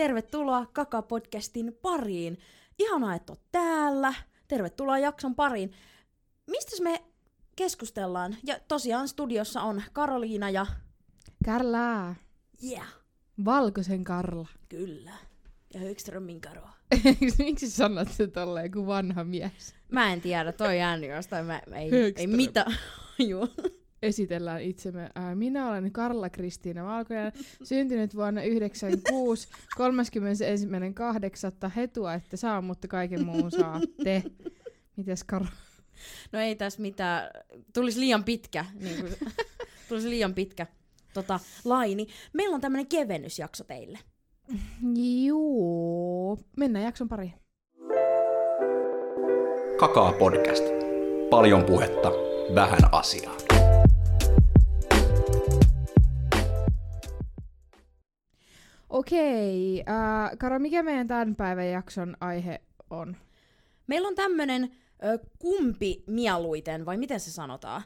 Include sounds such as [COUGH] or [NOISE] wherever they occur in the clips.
tervetuloa Kaka-podcastin pariin. Ihanaa, että oot täällä. Tervetuloa jakson pariin. Mistä me keskustellaan? Ja tosiaan studiossa on Karoliina ja... Karla. Yeah, Valkoisen Karla. kyllä. Ja Högströmin Karo. [LAUGHS] Miksi sanot se tolleen kuin vanha mies? Mä en tiedä, toi ääni jostain. Mä, mä ei, ei mitään. [LAUGHS] Joo. Esitellään itsemme. Minä olen Karla Kristiina Valkonen, syntynyt vuonna 96, 31.8. Hetua, että saa, mutta kaiken muun saatte. Mites Karla? No ei tässä mitään. Tulisi liian pitkä. Niin kuin, [LAUGHS] tulisi liian pitkä tota, laini. Meillä on tämmönen kevennysjakso teille. Joo. Mennään jakson pariin. Kakaa podcast. Paljon puhetta, vähän asiaa. Okei. Äh, Karo, mikä meidän tämän päivän jakson aihe on? Meillä on tämmönen ö, kumpi mieluiten, vai miten se sanotaan?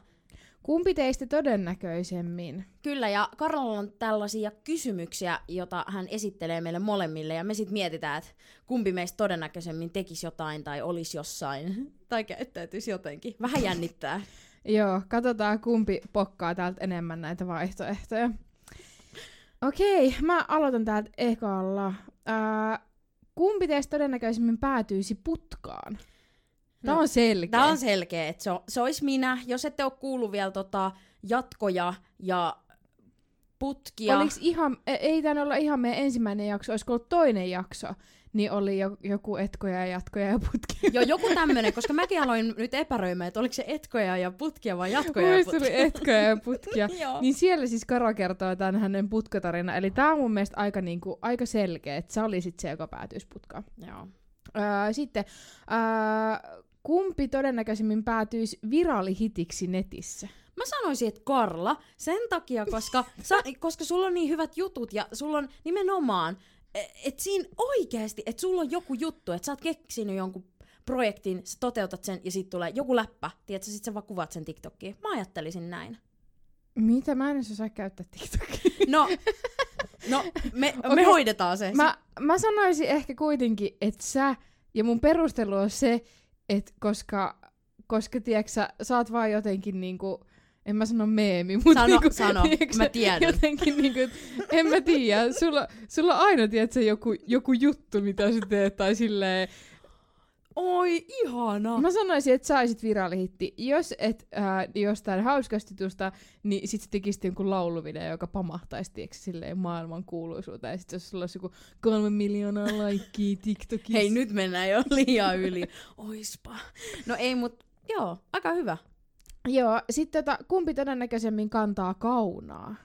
Kumpi teistä todennäköisemmin? Kyllä, ja Karlalla on tällaisia kysymyksiä, jota hän esittelee meille molemmille, ja me sitten mietitään, että kumpi meistä todennäköisemmin tekisi jotain, tai olisi jossain, [LAUGHS] tai käyttäytyisi jotenkin. Vähän jännittää. Joo, katsotaan kumpi pokkaa täältä enemmän näitä vaihtoehtoja. Okei, mä aloitan täältä ekalla. Ää, kumpi teistä todennäköisemmin päätyisi putkaan? Tämä No, on selkeä. Tämä on selkeä, että se, on, se olisi minä, jos ette ole kuullut vielä tota jatkoja ja putkia. Oliks ihan, e- ei tämä olla ihan meidän ensimmäinen jakso, olisiko ollut toinen jakso, niin oli jo, joku etkoja ja jatkoja ja putkia. Joo, joku tämmönen, koska mäkin aloin nyt epäröimään, että oliko se etkoja ja putkia vai jatkoja ja Muista putkia. oli etkoja ja putkia. [LAUGHS] Niin siellä siis Karo kertoo tämän hänen putkatarina. Eli tää on mun mielestä aika, niinku, aika selkeä, että sä olisit se, joka päätyisi putkaan. Joo. Öö, sitten, öö, kumpi todennäköisimmin päätyisi viraalihitiksi netissä? Mä sanoisin, että Karla, sen takia, koska, sa, [LAUGHS] koska sulla on niin hyvät jutut ja sulla on nimenomaan, että siinä oikeasti, että sulla on joku juttu, että sä oot keksinyt jonkun projektin, sä toteutat sen ja sitten tulee joku läppä, tiedätkö, sit sä vaan kuvaat sen TikTokiin. Mä ajattelisin näin. Mitä? Mä en edes osaa käyttää TikTokia. No, no me, okay. [LAUGHS] me Okei. hoidetaan se. Mä, mä sanoisin ehkä kuitenkin, että sä, ja mun perustelu on se, että koska, koska tiedätkö, sä, sä oot vaan jotenkin niinku, en mä sano meemi, mutta Sano- niinku, sano, tiedätkö, mä tiedän. Jotenkin niinku, en mä tiedä, sulla, sulla on aina, tiedätkö, joku, joku juttu, mitä sä teet, tai silleen, Oi, ihana. Mä sanoisin, että saisit viraalihitti. Jos et äh, jostain hauskastitusta, niin sit sä tekisit jonkun lauluvideo, joka pamahtaisi tiiäks, silleen maailman kuuluisuuteen. Ja sit jos sulla olisi joku kolme miljoonaa laikkia TikTokissa. Hei, nyt mennään jo liian yli. [LAUGHS] Oispa. No ei, mut joo, aika hyvä. Joo, sitten tota, kumpi todennäköisemmin kantaa kaunaa?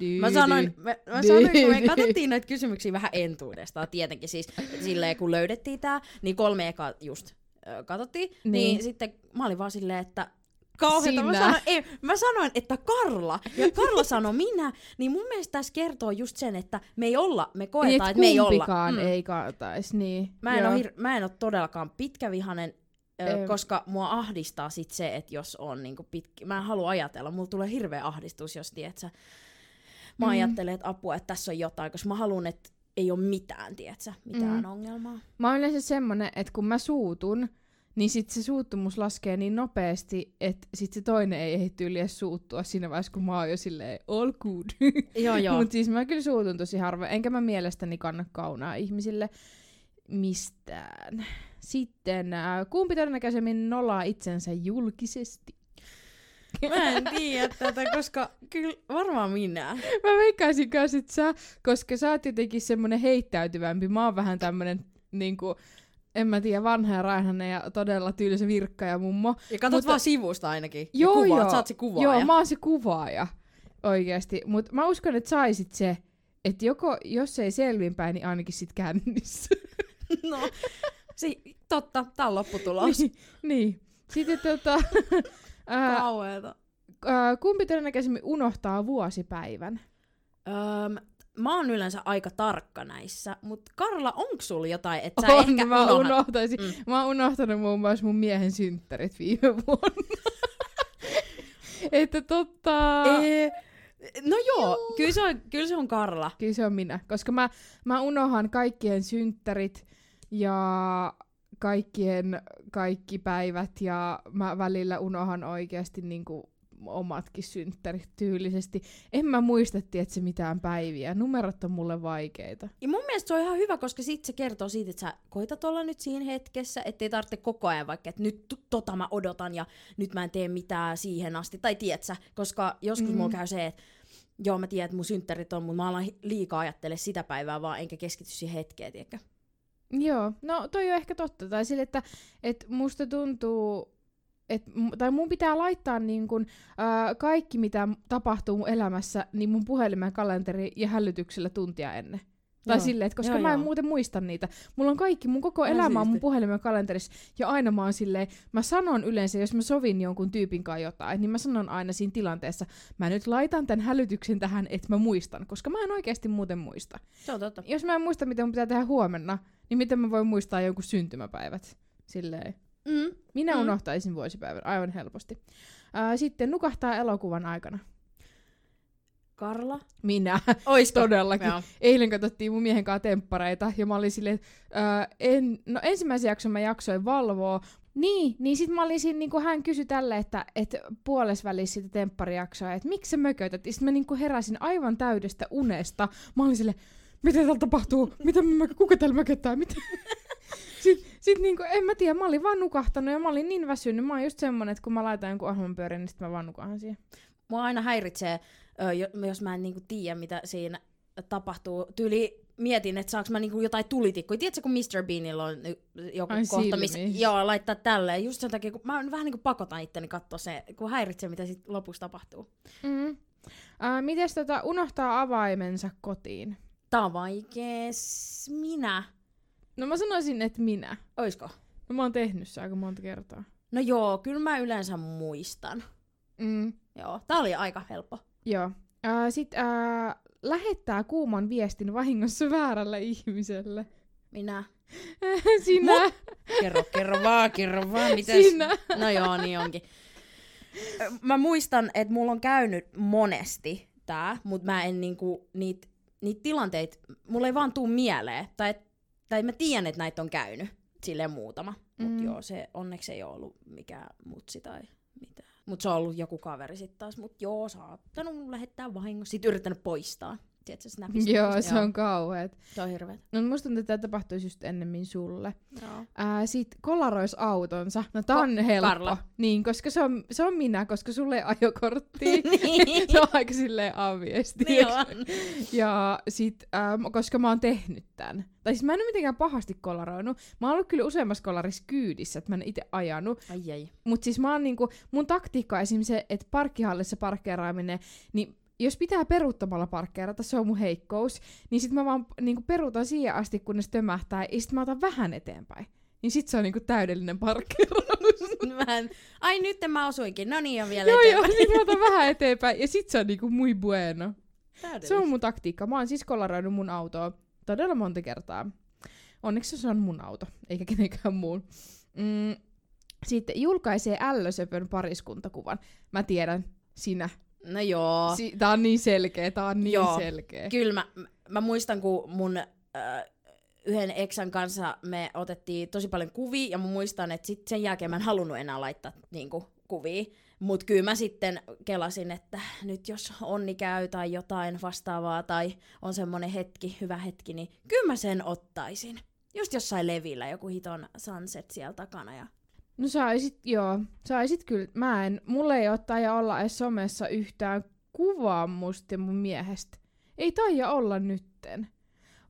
Dyydy. Mä sanoin, mä, mä sanoin, kun me katsottiin näitä kysymyksiä vähän entuudestaan, tietenkin siis silleen, kun löydettiin tää, niin kolme eka just ö, katsottiin, niin. Niin. niin sitten mä olin vaan silleen, että kauheeta. Mä sanoin, ei, mä sanoin, että Karla, ja [LAUGHS] Karla sanoi minä, niin mun mielestä tässä kertoo just sen, että me ei olla, me Niin, koetaan, et että me ei olla. kumpikaan Mm. ei kantaisi, niin. Mä en, ole hir- mä en ole todellakaan pitkävihanen, koska mua ahdistaa sit se, että jos on niinku pitki... Mä en halua ajatella, mulla tulee hirveä ahdistus, jos tiedät sä. Mä Mm. ajattelen, että apua, että tässä on jotain, koska mä haluan, että ei ole mitään, tiedätkö, mitään Mm. ongelmaa. Mä oon yleensä semmonen, että kun mä suutun, niin sit se suuttumus laskee niin nopeasti, että sit se toinen ei ehdi edes suuttua siinä vaiheessa, kun mä oon jo silleen all good. [LAUGHS] Joo, joo. Mut siis mä kyllä suutun tosi harvoin, enkä mä mielestäni kanna kaunaa ihmisille mistään. Sitten, äh, kumpi todennäköisemmin nolaa itsensä julkisesti? Mä en tiedä tätä, koska kyllä varmaan minä. Mä veikkaisin kanssa, että sä, koska sä oot jotenkin semmonen heittäytyvämpi. Mä oon vähän tämmönen niinku, en mä tiedä, vanha ja raihanen ja todella tylsä virkka ja mummo. Ja katsot Mutta- vaan sivusta ainakin. Joo, ja kuvaat, joo. sä oot se kuvaaja. Joo, mä oon se kuvaaja. Oikeesti. Mut mä uskon, että saisit se, että joko, jos ei selvinpäin, niin ainakin sit kännissä. [LAUGHS] No, si- totta, tää on lopputulos. niin, niin. Sitten tota, [LAUGHS] ää, Kauheeta. ää, kumpi todennäköisemmin unohtaa vuosipäivän? Öm, mä oon yleensä aika tarkka näissä, mutta Karla, onko sulla jotain, että sä On, ehkä mä unohdat? unohtaisin. Mm. Mä oon unohtanut muun muassa mun miehen synttärit viime vuonna. [LAUGHS] että totta... Ee, No joo, kyllä se on, kyllä se on Karla. Kyllä se on minä, koska mä, mä unohan kaikkien synttärit ja kaikkien kaikki päivät ja mä välillä unohan oikeasti niinku omatkin synttärit tyylisesti. En mä muista, se mitään päiviä. Numerot on mulle vaikeita. Ja mun mielestä se on ihan hyvä, koska sit se kertoo siitä, että sä koitat olla nyt siinä hetkessä, ettei tarvitse koko ajan vaikka, että nyt tota mä odotan ja nyt mä en tee mitään siihen asti. Tai tiedätkö, koska joskus mm. mulla käy se, että joo mä tiedän, että mun synttärit on, mutta mä alan liikaa ajattele sitä päivää vaan, enkä keskity siihen hetkeen, tiedätkö? Joo, no toi on ehkä totta. Tai sille, että, että musta tuntuu, et, tai mun pitää laittaa niin kun, ää, kaikki, mitä tapahtuu mun elämässä, niin mun puhelimen kalenteri ja hälytyksellä tuntia ennen. Tai silleen, että koska joo, mä en joo. muuten muista niitä. Mulla on kaikki, mun koko elämä on mun puhelimen kalenterissa. Ja aina mä oon silleen, mä sanon yleensä, jos mä sovin jonkun tyypin kanssa jotain, niin mä sanon aina siinä tilanteessa, mä nyt laitan tämän hälytyksen tähän, että mä muistan. Koska mä en oikeasti muuten muista. Se on totta. Jos mä en muista, mitä mun pitää tehdä huomenna, niin miten mä voin muistaa jonkun syntymäpäivät? Silleen. Mm. Minä mm. unohtaisin vuosipäivän aivan helposti. Ää, sitten nukahtaa elokuvan aikana. Karla? Minä. [LAUGHS] Oisko? Todellakin. Joo. Eilen katsottiin mun miehen kanssa temppareita ja mä olin silleen, ää, en, no ensimmäisen jakson mä jaksoin valvoa. Niin, niin sit mä olin siinä, niin hän kysyi tälle, että, että puolesvälissä sitä tempparijaksoa, että miksi sä mökötät? Ja sit mä niin heräsin aivan täydestä unesta. Mä olin silleen, mitä täällä tapahtuu? Mitä mä, kuka täällä mököttää? Mitä? [LAUGHS] Sitten sit niinku, en mä tiedä, mä olin vaan nukahtanut ja mä olin niin väsynyt. Mä oon just semmonen, että kun mä laitan jonkun ohjelman pyörin, niin sit mä vaan nukahan siihen. Mua aina häiritsee, jos mä en niinku tiedä, mitä siinä tapahtuu. Tyyli mietin, että saaks mä niinku jotain tulitikkuja. Tiedätkö, kun Mr. Beanilla on joku Ai kohta, missä joo, laittaa tälleen. Just sen takia, kun mä vähän niinku pakotan itteni katsoa se, kun häiritsee, mitä sit lopussa tapahtuu. Mm. Uh, mites tota, unohtaa avaimensa kotiin? Tää on vaikees. Minä. No mä sanoisin, että minä. Oisko? No mä oon tehnyt se aika monta kertaa. No joo, kyllä mä yleensä muistan. Mm. Joo, tää oli aika helppo. Joo. Äh, Sitten äh, lähettää kuuman viestin vahingossa väärälle ihmiselle. Minä. [LAUGHS] Sinä. Mut, kerro, kerro vaan, kerro vaan. Mites? Sinä. No joo, niin onkin. Mä muistan, että mulla on käynyt monesti tää, mutta mä en niinku niitä niit tilanteita, mulla ei vaan tuu mieleen. Tai, tai mä tiedän, että näitä on käynyt. Silleen muutama. Mut mm. joo, se onneksi ei ole ollut mikään mutsi tai mitään. Mut se on ollut joku kaveri sitten taas. Mut joo, saattanut lähettää vahingossa. Sitten yrittänyt poistaa. Tiedätkö, snapista. Joo, se on kauheet. Se on hirveet. No musta tuntuu, että tämä tapahtuisi just ennemmin sulle. Joo. Ää, sit kolarois autonsa. No tää on Ko- helppo. Karla. Niin, koska se on, se on minä, koska sulle ei ajokorttia. niin. [LAUGHS] se on [LAUGHS] aika silleen aviesti. Niin on. ja sit, ää, koska mä oon tehnyt tän. Tai siis mä en ole mitenkään pahasti kolaroinut. Mä oon ollut kyllä useammassa kolarissa kyydissä, että mä en itse ajanut. Ai ai. Mut siis mä oon niinku, mun taktiikka on esimerkiksi se, että parkkihallissa parkkeeraaminen, niin jos pitää peruuttamalla parkkeerata, se on mun heikkous, niin sit mä vaan niinku peruutan siihen asti, kunnes tömähtää, ja sit mä otan vähän eteenpäin. Niin sit se on niinku täydellinen parkkeeraus. [LAUGHS] Vähän. Ai nyt mä osuinkin, no niin on vielä joo, eteenpäin. Joo, niin mä otan vähän eteenpäin, ja sit se on niinku muy bueno. Se on mun taktiikka. Mä oon siis kolaroinut mun autoa todella monta kertaa. Onneksi se on mun auto, eikä kenenkään muun. Mm, sitten julkaisee ällösöpön pariskuntakuvan. Mä tiedän, sinä No joo. Si- tää on niin selkeä, tää on niin joo. selkeä. Kyllä mä, mä muistan, kun mun äh, yhden eksän kanssa me otettiin tosi paljon kuvia, ja mä muistan, että sit sen jälkeen mä en halunnut enää laittaa niinku, kuvia. Mut kyllä mä sitten kelasin, että nyt jos onni käy tai jotain vastaavaa tai on semmonen hetki, hyvä hetki, niin kyllä mä sen ottaisin. Just jossain levillä joku hiton sunset siellä takana ja No saisit, joo. Saisit kyllä. Mä en, mulle ei ottaa ja olla edes somessa yhtään kuvaa musta ja mun miehestä. Ei taija olla nytten.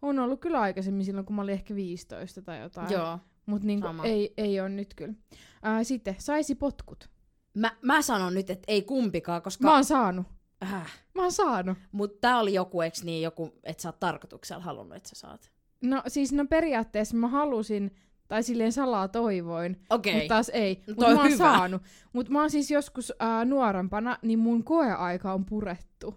On ollut kyllä aikaisemmin silloin, kun mä olin ehkä 15 tai jotain. Joo. Mut niinku, ei, ei ole nyt kyllä. Ää, sitten, saisi potkut. Mä, mä sanon nyt, että ei kumpikaan, koska... Mä oon saanut. Äh. Mä oon saanut. Mut tää oli joku, eks niin, joku, että sä oot tarkoituksella halunnut, että sä saat. No siis no periaatteessa mä halusin tai silleen salaa toivoin, okay. mutta taas ei. No, mutta mä oon hyvä. saanut. Mutta mä oon siis joskus äh, nuorempana, niin mun koeaika on purettu.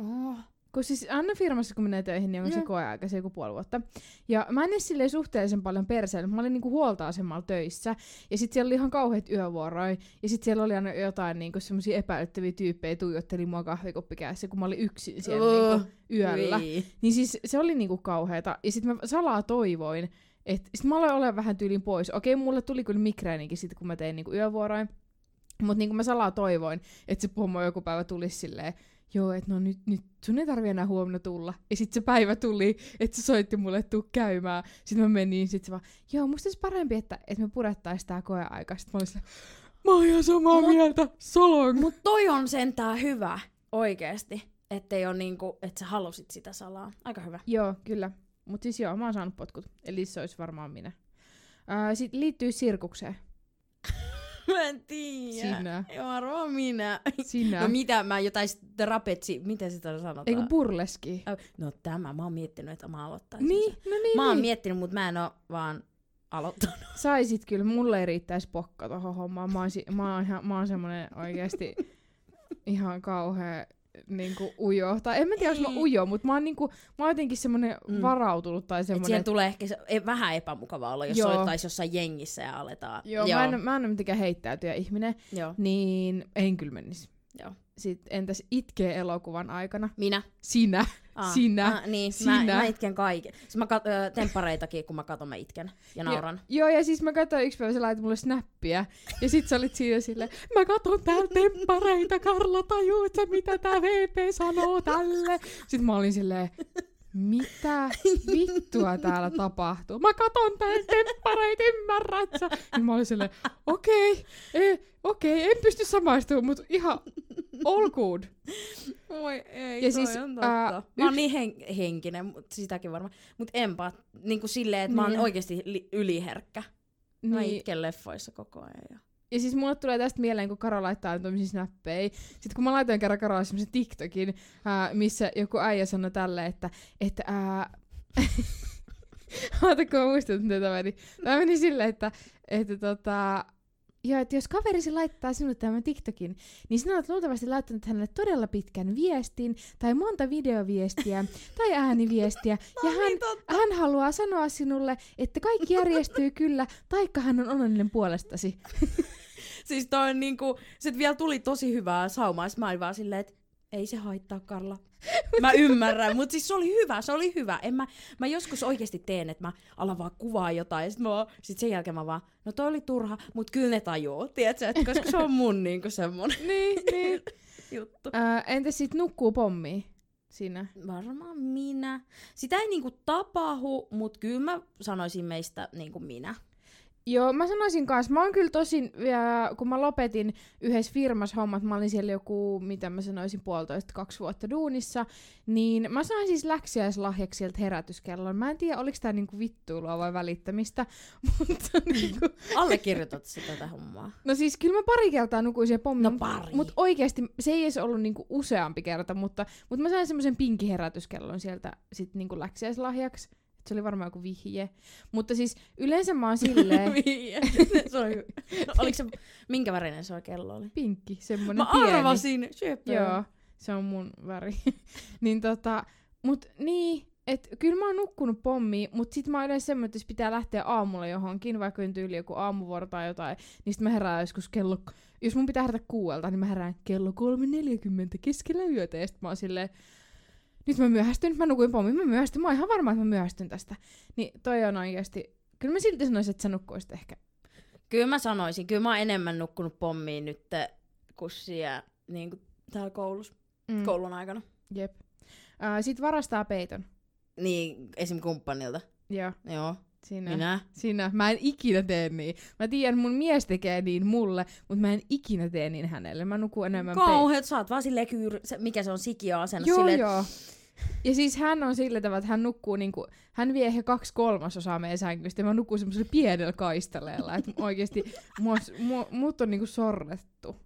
Oh. kun siis aina firmassa kun menee töihin, niin on se Joo. koeaika, se joku puoli vuotta. Ja mä en edes silleen suhteellisen paljon perseellä, mä olin niinku huolta-asemalla töissä, ja sit siellä oli ihan kauheat yövuoroja, ja sit siellä oli aina jotain niinku semmosia epäilyttäviä tyyppejä tuijotteli mua kahvikoppikäessä, kun mä olin yksin siellä Oh, niinku yöllä. Hyi. Niin siis se oli niinku kauheeta. Ja sitten mä salaa toivoin, että sit mä aloin olla vähän tyylin pois. Okei, mulle tuli kyllä migreenikin sitten, kun mä tein niinku yövuoroin. Mutta niinku mä salaa toivoin, että se pomo joku päivä tulisi silleen, joo, että no nyt, nyt sun ei tarvi enää huomenna tulla. Ja sitten se päivä tuli, että se soitti mulle, että tuu käymään. Sitten mä menin, sit se vaan, joo, musta olisi parempi, että, että me purettais tää koeaika. Sitten mä olin silleen, mä oon ihan samaa Mut- mieltä, solong. Mut toi on sentään hyvä, oikeesti. Ettei oo niinku, että sä halusit sitä salaa. Aika hyvä. Joo, kyllä. Mutta siis joo, mä oon saanut potkut. Eli se olisi varmaan minä. Ää, Sitten liittyy sirkukseen. [LAUGHS] Mä en tiedä. Sinä. Varmaan minä. Sinä. No mitä, mä jotain trapetsi, miten sitä sanotaan? Eikö burleski? No tämä, mä oon miettinyt, että mä aloittaisin Niin, sen. no niin, Mä oon niin. miettinyt, mutta mä en oo vaan aloittanut. [LAUGHS] Saisit kyllä, mulle ei riittäisi pokka tohon hommaan. Mä oon, si- mä oon, ihan, mä oon semmonen oikeesti [LAUGHS] ihan kauhea niinku ujo. Tai en mä tiedä, jos mä Ei. ujo, mutta mä oon, niinku, mä oon jotenkin semmonen Mm. varautunut tai Et semmonen... siihen tulee ehkä se, e, vähän epämukava olla, jos Joo. soittaisi jossain jengissä ja aletaan. Joo, Mä, en, mä en ole mitenkään heittäytyjä ihminen, Joo. niin en kyllä menisi. Joo. Sitten entäs itkee elokuvan aikana? Minä. Sinä. [LAUGHS] Sinä. Ah, niin, Sinä. Mä, mä itken kaiken. Siis mä kat- ö, temppareitakin, kun mä katon, mä itken ja nauran. Joo, ja siis mä katsoin yksi päivä, sä laitat mulle snappia, ja sit sä olit siinä silleen, mä katon täällä temppareita, Karla, tajuut sä, mitä tää VP sanoo tälle? Sitten mä olin silleen, mitä [LAUGHS] vittua täällä tapahtuu? Mä katon täällä temppareita, ymmärrät sä? Ja mä olin silleen, okei, okay, okei, okay, en pysty samaistumaan, mutta ihan all good. Oi ei, Ja toi siis, on totta. ää, mä oon yks- niin hen- henkinen, mut sitäkin varmaan. Mut enpä, niinku silleen, että mä oon Niin. oikeesti li- yliherkkä. Mä Niin, itken leffoissa koko ajan. Ja... Ja siis mulle tulee tästä mieleen, kun Karo laittaa tämmöisiä snappeja. Sitten kun mä laitoin kerran Karolle semmoisen TikTokin, ää, missä joku äijä sanoi tälle, että, että ää... [LAUGHS] Oota, kun mä muistan, miten tämä meni. Tämä meni silleen, että, että tota... Joo, että jos kaverisi laittaa sinulle tämän TikTokin, niin sinä olet luultavasti laittanut hänelle todella pitkän viestin, tai monta videoviestiä, tai ääniviestiä, [LAUGHS] ja hän, hän haluaa sanoa sinulle, että kaikki järjestyy kyllä, taikka hän on onnellinen puolestasi. [LAUGHS] Siis toi on niinku, sit vielä tuli tosi hyvää saumaa, mä olin vaan silleen, että ei se haittaa, Karla. [LAUGHS] Mä ymmärrän, mutta siis se oli hyvä, se oli hyvä. En mä, mä joskus oikeasti teen, että mä alan vaan kuvaa jotain, ja sit, mä vaan, sit sen jälkeen mä vaan, no toi oli turha, mut kyllä ne tajuu, tiedätkö, että koska se on mun niinku semmonen [LAUGHS] niin, niin. [LAUGHS] juttu. Ää, entäs sit nukkuu pommi siinä? Varmaan minä. Sitä ei niinku tapahdu, mut kyllä mä sanoisin meistä niinku minä. Joo, mä sanoisin kanssa, mä oon kyllä tosin, vielä, kun mä lopetin yhdessä firmassa hommat, mä olin siellä joku, mitä mä sanoisin, puolitoista, kaksi vuotta duunissa, niin mä sain siis läksiäislahjaksi sieltä herätyskellon. Mä en tiedä, oliko tää niinku vittuilua vai välittämistä, [LAUGHS] mutta niinku, [LAUGHS] Allekirjoitat sitä tätä hommaa. no siis kyllä mä pari kertaa nukuin siellä pommi, No mut- pari. Mut oikeesti se ei edes ollut niinku useampi kerta, mutta, mutta mä sain semmoisen pinkiherätyskellon sieltä sit niinku läksiäislahjaksi. Se oli varmaan joku vihje. Mutta siis yleensä mä oon silleen, [LAUGHS] [LAUGHS] se oli, oliko se, minkä värinen se kello oli? pinkki, semmonen Mä pieni. arvasin, Shepard. Joo, se on mun väri. [LAUGHS] niin tota, mut niin, et kyllä mä oon nukkunut pommiin, mut sit mä oon yleensä semmoinen, että jos pitää lähteä aamulla johonkin, vaikka on tyyli joku aamuvuoro tai jotain, niin sit mä herään joskus kello, jos mun pitää herätä kuuelta, niin mä herään kello 3.40 keskellä yötä, ja sit mä oon silleen, nyt mä myöhästyn, mä nukuin pommiin, mä myöhästyn, mä oon ihan varma, että mä myöhästyn tästä. Niin toi on oikeasti, kyllä mä silti sanoisin, että sä nukkuisit ehkä. Kyllä mä sanoisin, kyllä mä oon enemmän nukkunut pommiin nyt kuin siellä niin kuin täällä koulussa, Mm, koulun aikana. Jep. Uh, sit varastaa peiton. Niin, esim. kumppanilta. Joo, Joo, siinä. minä. Sinä. Mä en ikinä tee niin. Mä tiedän, mun mies tekee niin mulle, mutta mä en ikinä tee niin hänelle. Mä nukun enemmän Kauheet, sä oot vaan silleen kyyr... se, mikä se on sikiö asennus Joo, silleen, joo. Ja siis hän on sillä tavalla, että hän nukkuu niinku, hän vie ehkä kaksi kolmasosaa meidän sängystä ja mä nukun semmoisella pienellä kaistaleella, että oikeesti mua, mua, mut on niinku sorrettu.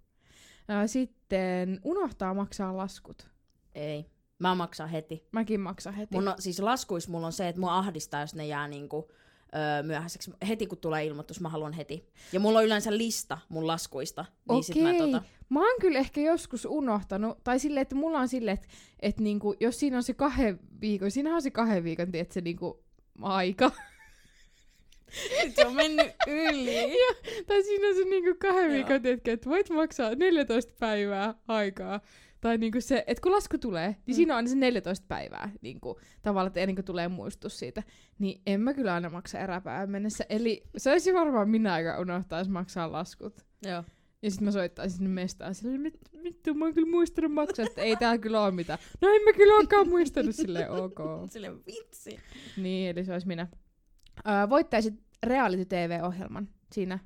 Sitten unohtaa maksaa laskut. Ei. Mä maksan heti. Mäkin maksan heti. Mun on, siis laskuis mulla on se, että mua ahdistaa, jos ne jää niinku, öö, myöhäiseksi. Heti kun tulee ilmoitus, mä haluan heti. Ja mulla on yleensä lista mun laskuista. Niin sit mä Okei. tota... Mä oon kyllä ehkä joskus unohtanut, tai silleen, että mulla on silleen, että, että niinku, jos siinä on se kahden viikon, siinähän on se kahden viikon, tiedät, se niinku aika. Nyt [LAUGHS] se on mennyt yli. [LAUGHS] tai siinä on se niinku kahden Joo. viikon, tiedätkö, että voit maksaa 14 päivää aikaa. Tai niinku se, että kun lasku tulee, niin Mm. siinä on aina se 14 päivää niinku, tavallaan, että ennen kuin tulee muistus siitä. Niin en mä kyllä aina maksa eräpäivän mennessä. Eli se olisi varmaan minä, joka unohtaisi maksaa laskut. Joo. Ja sitten mä soittaisin sinne mestaan silleen, mit, vittu, mä oon kyllä muistanut maksaa, että ei täällä kyllä ole mitään. No en mä kyllä olekaan muistanut silleen, ok. Silleen vitsi. Niin, eli se olisi minä. Öö, voittaisit reality-tv-ohjelman siinä.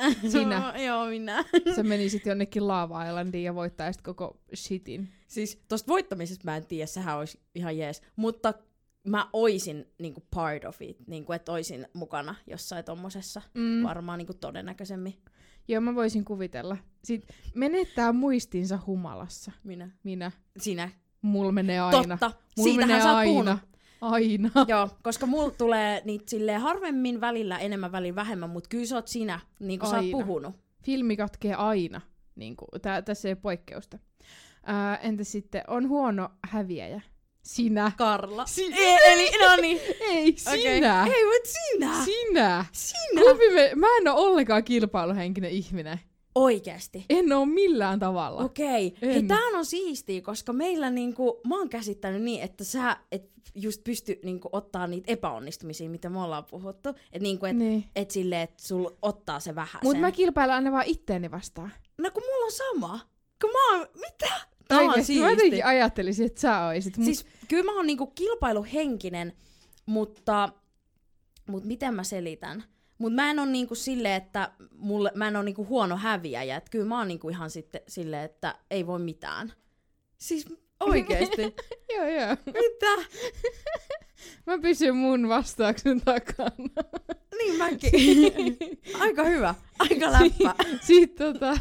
[LAUGHS] Sinä. Joo, minä. Sä menisit jonnekin Lava Islandiin ja voittaisit koko shitin. Siis tosta voittamisesta mä en tiedä, sehän olisi ihan jees. Mutta mä oisin niinku part of it, niinku, että oisin mukana jossain tommosessa. Mm. Varmaan niinku todennäköisemmin. Joo, mä voisin kuvitella. Sitten menettää muistinsa humalassa. Minä. Minä. Sinä. Mulla menee aina. Totta. Mulla Siitähän menee sä aina. puhunut. Aina. Joo, koska mulla tulee niitä silleen harvemmin välillä, enemmän välillä vähemmän, mutta kyllä sä oot sinä, niin kuin sä oot puhunut. Filmi katkee aina. Niin kuin, tää, tässä ei ole poikkeusta. Ää, entä sitten, on huono häviäjä? Sinä. Karla. Si- E- eli, no niin. [LAUGHS] Ei, sinä. Ei, mut sinä. Sinä. Sinä. Kumpi me, mä en ole ollenkaan kilpailuhenkinen ihminen. Oikeesti. En oo millään tavalla. Okei. Okay. Hei, tää on siistiä, koska meillä niinku, mä oon käsittänyt niin, että sä et just pysty niinku ottaa niitä epäonnistumisia, mitä me ollaan puhuttu. Et niinku, et, Niin. et silleen, että sul ottaa se vähän sen. mä kilpailen aina vaan itteeni vastaan. No kun mulla on sama. Kun mä oon, mitä? Tää on Oikeesti, mä jotenkin ajattelisin, että sä oisit. Mut Siis kyllä mä oon niinku kilpailuhenkinen, mutta, mutta miten mä selitän? Mutta mä en oo niinku silleen, että mulle, mä en oo niinku huono häviäjä. Et kyllä mä oon niinku ihan sitten silleen, että ei voi mitään. Siis oikeesti. [LAUGHS] joo, joo. Mitä? [LAUGHS] Mä pysyn mun vastauksen takana. [LAUGHS] Niin mäkin. Aika hyvä. Aika läppä. Sitten tota,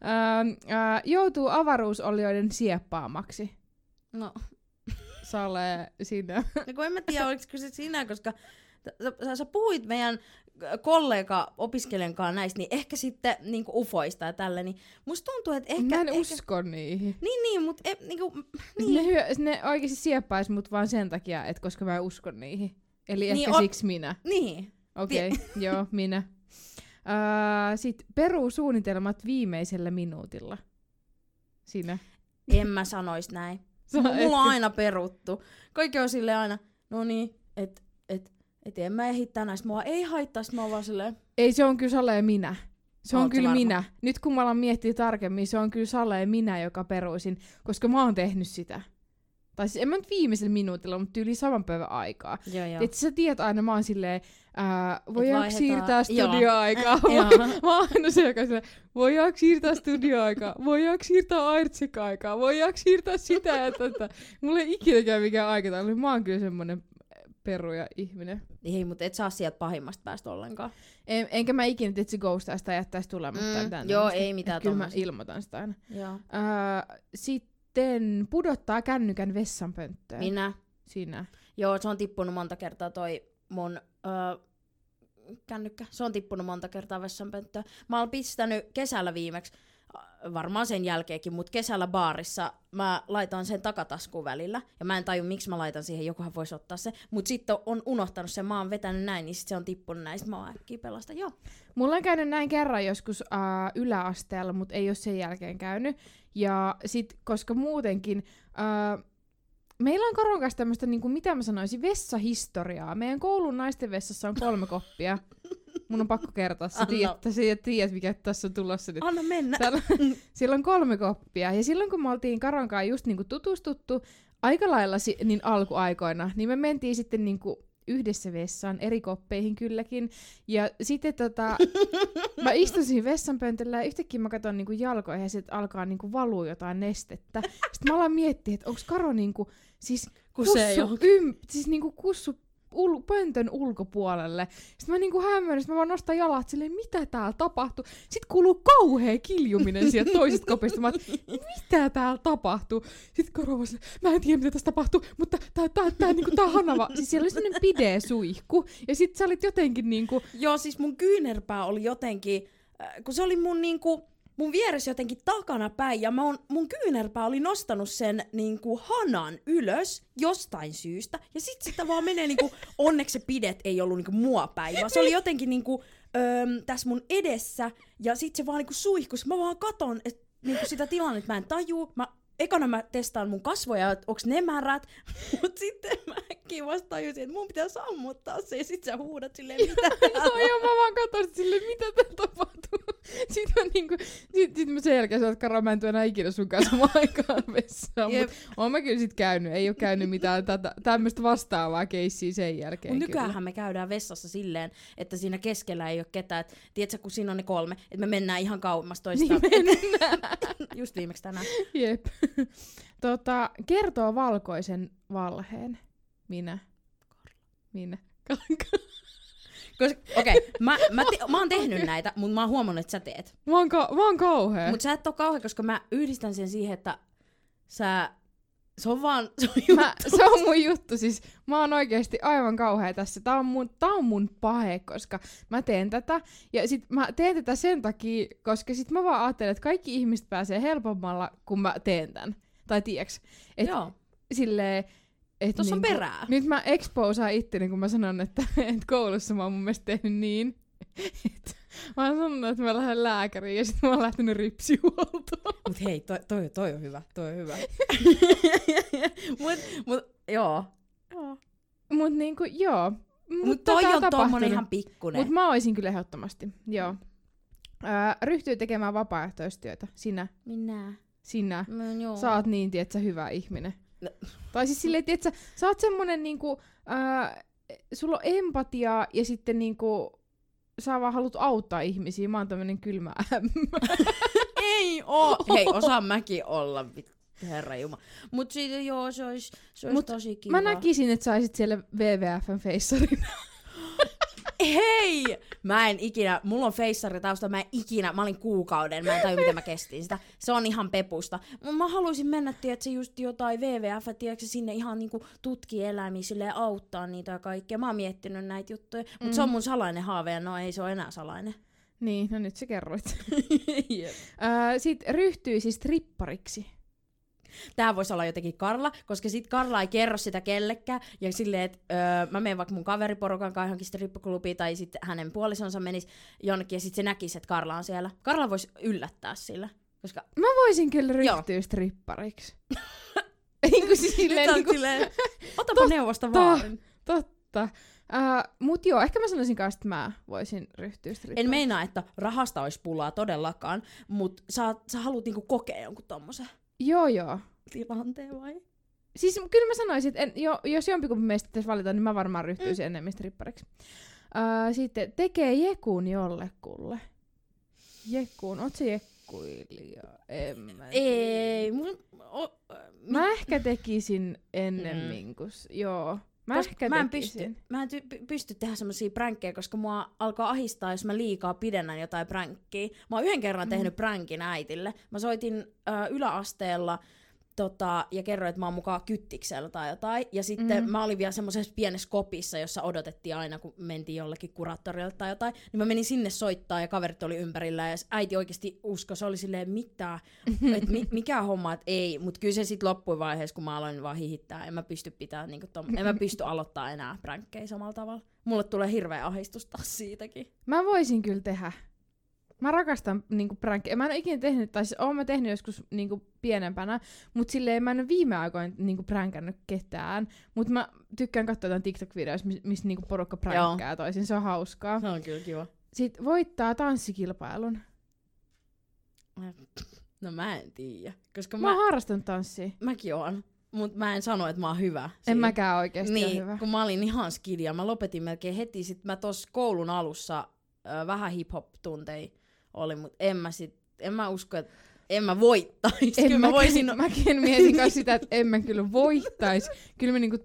ää, ää, joutuu avaruusolioiden sieppaamaksi. No, Sale sinä. no kun en mä tiedä, oliko se sinä, koska sä, sä, puhuit meidän kollega opiskelijan kanssa näistä, niin ehkä sitten niin ufoista ja tälle, niin musta tuntuu, että ehkä... Mä en ehkä... usko niihin. Niin, niin, mutta e, niinku, Niin. Ne, niin. hyö, ne oikeasti sieppais mut vaan sen takia, että koska mä en usko niihin. Eli Niin, ehkä o- siksi minä. niin. Okei, okay, [LAUGHS] joo, minä. Uh, Sitten peruu suunnitelmat viimeisellä minuutilla. Sinä. En mä sanois näin. Sä Mulla on aina peruttu. Kaikki on silleen aina, no niin, et, et, en mä ehdi tänään. Mua ei haittaa, sit mä oon vaan silleen, Ei, se on kyllä Sale minä. Se on Oot sä kyllä varma? minä. Nyt kun mä alan miettiä tarkemmin, se on kyllä Sale minä, joka peruisin, koska mä oon tehnyt sitä. Tai siis en mä nyt viimeisellä minuutilla, mutta yli saman päivän aikaa. joo joo. Et sä tiedät aina, mä oon silleen, ää, voidaanko siirtää studioaikaa? [LAUGHS] Joo. [LAUGHS] mä oon aina se, joka silleen, voidaanko siirtää studioaikaa? Voidaanko siirtää Airtsik-aikaa? Voidaanko siirtää sitä ja tätä? Mulla ei ikinä käy mikään aikataulu. Mä oon kyllä semmonen peruja ihminen. Ei, mutta et saa sieltä pahimmasta päästä ollenkaan. En, enkä mä ikinä tietysti ghostaisi tai jättäisi tulematta. Mm, joo, tämmöstä. ei mitään Kyllä mä ilmoitan sitä aina. Joo. Ää, sitten pudottaa kännykän vessanpönttöön. Minä. Sinä. Joo, se on tippunut monta kertaa toi mun öö, kännykkä. Se on tippunut monta kertaa vessanpönttöön. Mä oon pistänyt kesällä viimeksi, äh, varmaan sen jälkeenkin, mutta kesällä baarissa mä laitan sen takataskuun välillä. Ja mä en taju, miksi mä laitan siihen, jokuhan voisi ottaa se. Mutta sitten on unohtanut sen, mä oon vetänyt näin, niin sit se on tippunut näin. Mä oon pelasta. Joo. Mulla on käynyt näin kerran joskus äh, yläasteella, mutta ei ole sen jälkeen käynyt. Ja sit, koska muutenkin, äh, meillä on Karon kanssa tämmöistä, niin kuin, mitä mä sanoisin, vessahistoriaa. Meidän koulun naisten vessassa on kolme koppia. Mun on pakko kertoa, tiedät, sä tiedät mikä tässä on tulossa nyt. Anna mennä. Täällä, siellä on kolme koppia. Ja silloin kun me oltiin Karon kanssa just niinku tutustuttu aika lailla si- niin alkuaikoina, niin me mentiin sitten niinku yhdessä vessaan, eri koppeihin kylläkin. Ja sitten tota, mä istun siinä vessanpöntöllä ja yhtäkkiä mä katson niinku jalkoihin ja sitten alkaa niinku valua jotain nestettä. Sitten mä alan miettiä, että onko Karo niinku, siis Kusee kussu, johonkin. ym, siis niinku kussu ul- pöntön ulkopuolelle. Sitten mä niinku hämmennys, mä vaan nostan jalat silleen, mitä täällä tapahtuu. Sitten kuuluu kauhea kiljuminen sieltä toisesta kopista. Mä mitä täällä tapahtuu? Sitten silleen, mä en tiedä mitä tässä tapahtuu, mutta tää, tää, tää, niinku, tää on Hanava. Siis siellä oli sellainen pide suihku. Ja sit sä olit jotenkin niinku, Joo, siis mun kyynärpää oli jotenkin, äh, kun se oli mun niinku, mun vieressä jotenkin takana päin ja mä on, mun kyynärpää oli nostanut sen niinku hanan ylös jostain syystä. Ja sit sitä vaan menee niinku, [LAUGHS] onneksi se pidet ei ollut niinku mua päin, vaan se oli jotenkin niinku öö, tässä mun edessä. Ja sit se vaan niinku suihkus, mä vaan katon et, niinku sitä tilannetta, mä en tajuu, mä ekana mä testaan mun kasvoja, että onks ne märät, [LAUGHS] mut sitten mä äkkiä vasta tajusin, että mun pitää sammuttaa se ja sit sä huudat silleen, mitä [LAUGHS] Joo, joo, mä vaan katsoin silleen, mitä tää tapahtuu. [LAUGHS] Sitten mä niinku, sit, sit mä sen jälkeen sanoin, että mä en tuu enää ikinä sun kanssa samaan aikaan vessaan. Jep. Mut oon mä kyllä sit käynyt, ei oo käynyt mitään tätä, tämmöistä vastaavaa keissiä sen jälkeen. Mut nykyäänhän me käydään vessassa silleen, että siinä keskellä ei ole ketään. Et, tiedätkö, kun siinä on ne kolme, että me mennään ihan kauemmas toistaan. Niin mennään. Just viimeksi tänään. Jep. [LAUGHS] Tota, kertoo valkoisen valheen. Minä. Minä. [LAUGHS] Koska, okei, okay, mä, mä, te, mä oon tehnyt näitä, mutta mä oon huomannut, että sä teet. Mä oon, ka- mä oon kauhea. Mutta sä et oo kauhean, koska mä yhdistän sen siihen, että sä... Se on vaan... Se on juttu. Mä, se on mun juttu, siis mä oon oikeesti aivan kauhea tässä. Tää on mun, tää on mun pahe, koska mä teen tätä. Ja sit mä teen tätä sen takia, koska sit mä vaan ajattelen, että kaikki ihmiset pääsee helpommalla, kun mä teen tän. Tai tiiäks, et Joo, silleen, et tossa on niinku- perää. Nyt mä exposaan itteni, kun mä sanon, että, [LAUGHS] että koulussa mä oon mun mielestä tehnyt niin, mä oon sanonut, että mä lähden lääkäriin ja sitten mä oon lähtenyt ripsihuoltoon. Mut hei, toi, toi, toi on hyvä, toi on hyvä. [LAUGHS] mut, mut, joo. Mut niinku, joo. Mut toi tätä on tommonen ihan pikkunen. Mut mä oisin kyllä ehdottomasti, joo. Öö, ryhtyy tekemään vapaaehtoistyötä. Sinä, Minä. sinä. Mä, joo. Sä oot niin, tietsä, hyvä ihminen. No. Tai siis silleen, tietsä, sä oot semmonen niinku, öö, sulla on empatiaa ja sitten niinku, sä vaan haluat auttaa ihmisiä. Mä oon tämmönen kylmä. [LAUGHS] Ei oo. Hei, osaan mäkin olla, herra jumala. Mut siitä joo, se olisi se Mut tosi kiva. Mä näkisin, että saisit siellä WWFn feissarin. [LAUGHS] Hei! Mä en ikinä, mulla on feissari tausta, mä en ikinä, mä olin kuukauden, mä en tajua miten mä kestin sitä. Se on ihan pepusta. Mut mä haluaisin mennä, tiedätkö, just jotain WWF, tiedätkö, sinne ihan niinku tutki eläimiä, silleen auttaa niitä ja kaikkea. Mä oon miettinyt näitä juttuja, mut Mm. se on mun salainen haave ja no ei se ole enää salainen. niin, no nyt sä kerroit. [LAUGHS] Öö, Sitten ryhtyy siis trippariksi. Tää voisi olla jotenkin Karla, koska sit Karla ei kerro sitä kellekään. Ja silleen, että öö, mä menen vaikka mun kaveriporukan kanssa johonkin strippiklubiin, tai sitten hänen puolisonsa menisi jonnekin, ja sitten se näkisi, että Karla on siellä. Karla voisi yllättää sillä. Koska Mä voisin kyllä Joo. ryhtyä strippariksi. [LAUGHS] niin kuin siis silleen, niin kuin, silleen, [LAUGHS] otapa neuvosta vaarin. totta. Uh, mut joo, ehkä mä sanoisin kanssa, että mä voisin ryhtyä strippariksi. En meinaa, että rahasta olisi pulaa todellakaan, mutta sä, sä haluat niinku kokea jonkun tommosen Joo, joo. tilanteen vai? Siis kyllä mä sanoisin, että en, jo, jos jompikumpi meistä pitäisi valita, niin mä varmaan ryhtyisin mm. enemmän strippariksi. Uh, sitten tekee jekun jollekulle. Jekkuun, oot se jekkuilija? En mä. Ei, mun, o, Mä ehkä tekisin ennemmin, mm. kun, joo. Mä Koska mä en pysty, mä en ty- py- pysty tehdä semmosia pränkkejä, koska mua alkaa ahistaa, jos mä liikaa pidennän jotain pränkkiä. Mä oon yhden kerran Mm. tehnyt pränkin äitille. Mä soitin ö, yläasteella tota, ja kerroin, että mä oon mukaan kyttiksellä tai jotain. Ja sitten Mm. mä olin vielä semmoisessa pienessä kopissa, jossa odotettiin aina, kun mentiin jollekin kuraattorille tai jotain. Niin mä menin sinne soittaa ja kaverit oli ympärillä ja äiti oikeasti usko. Se oli silleen, mitä, että mi- [LAUGHS] mikä homma, että ei. Mutta kyllä se sitten loppui vaiheessa, kun mä aloin vaan hihittää. En mä pysty pitää, niinku tom- en mä pysty aloittaa enää pränkkejä samalla tavalla. Mulle tulee hirveä ahdistus taas siitäkin. Mä voisin kyllä tehdä. Mä rakastan niinku prankkejä. Mä en ole ikinä tehnyt, tai siis oon mä tehnyt joskus niinku pienempänä, mut silleen mä en ole viime aikoina niinku pränkännyt ketään. Mut mä tykkään katsoa jotain TikTok-videoissa, missä mis niinku porukka pränkkää toisin. Se on hauskaa. Se on kyllä kiva. Sitten voittaa tanssikilpailun. No mä en tiedä. Koska Mä, mä, oon harrastanut tanssia. mäkin oon. Mut mä en sano, että mä oon hyvä. En siinä. mäkään oikeesti niin, hyvä. kun mä olin ihan skidia, mä lopetin melkein heti. Sitten mä tuossa koulun alussa vähän hip-hop-tunteja oli, mutta en mä sit, en mä usko, että en mä voittais. En Kyllä mä mäkin- voisin... [LAUGHS] Mäkin mietin kanssa sitä, että en mä kyllä voittais. Kyllä mä niinku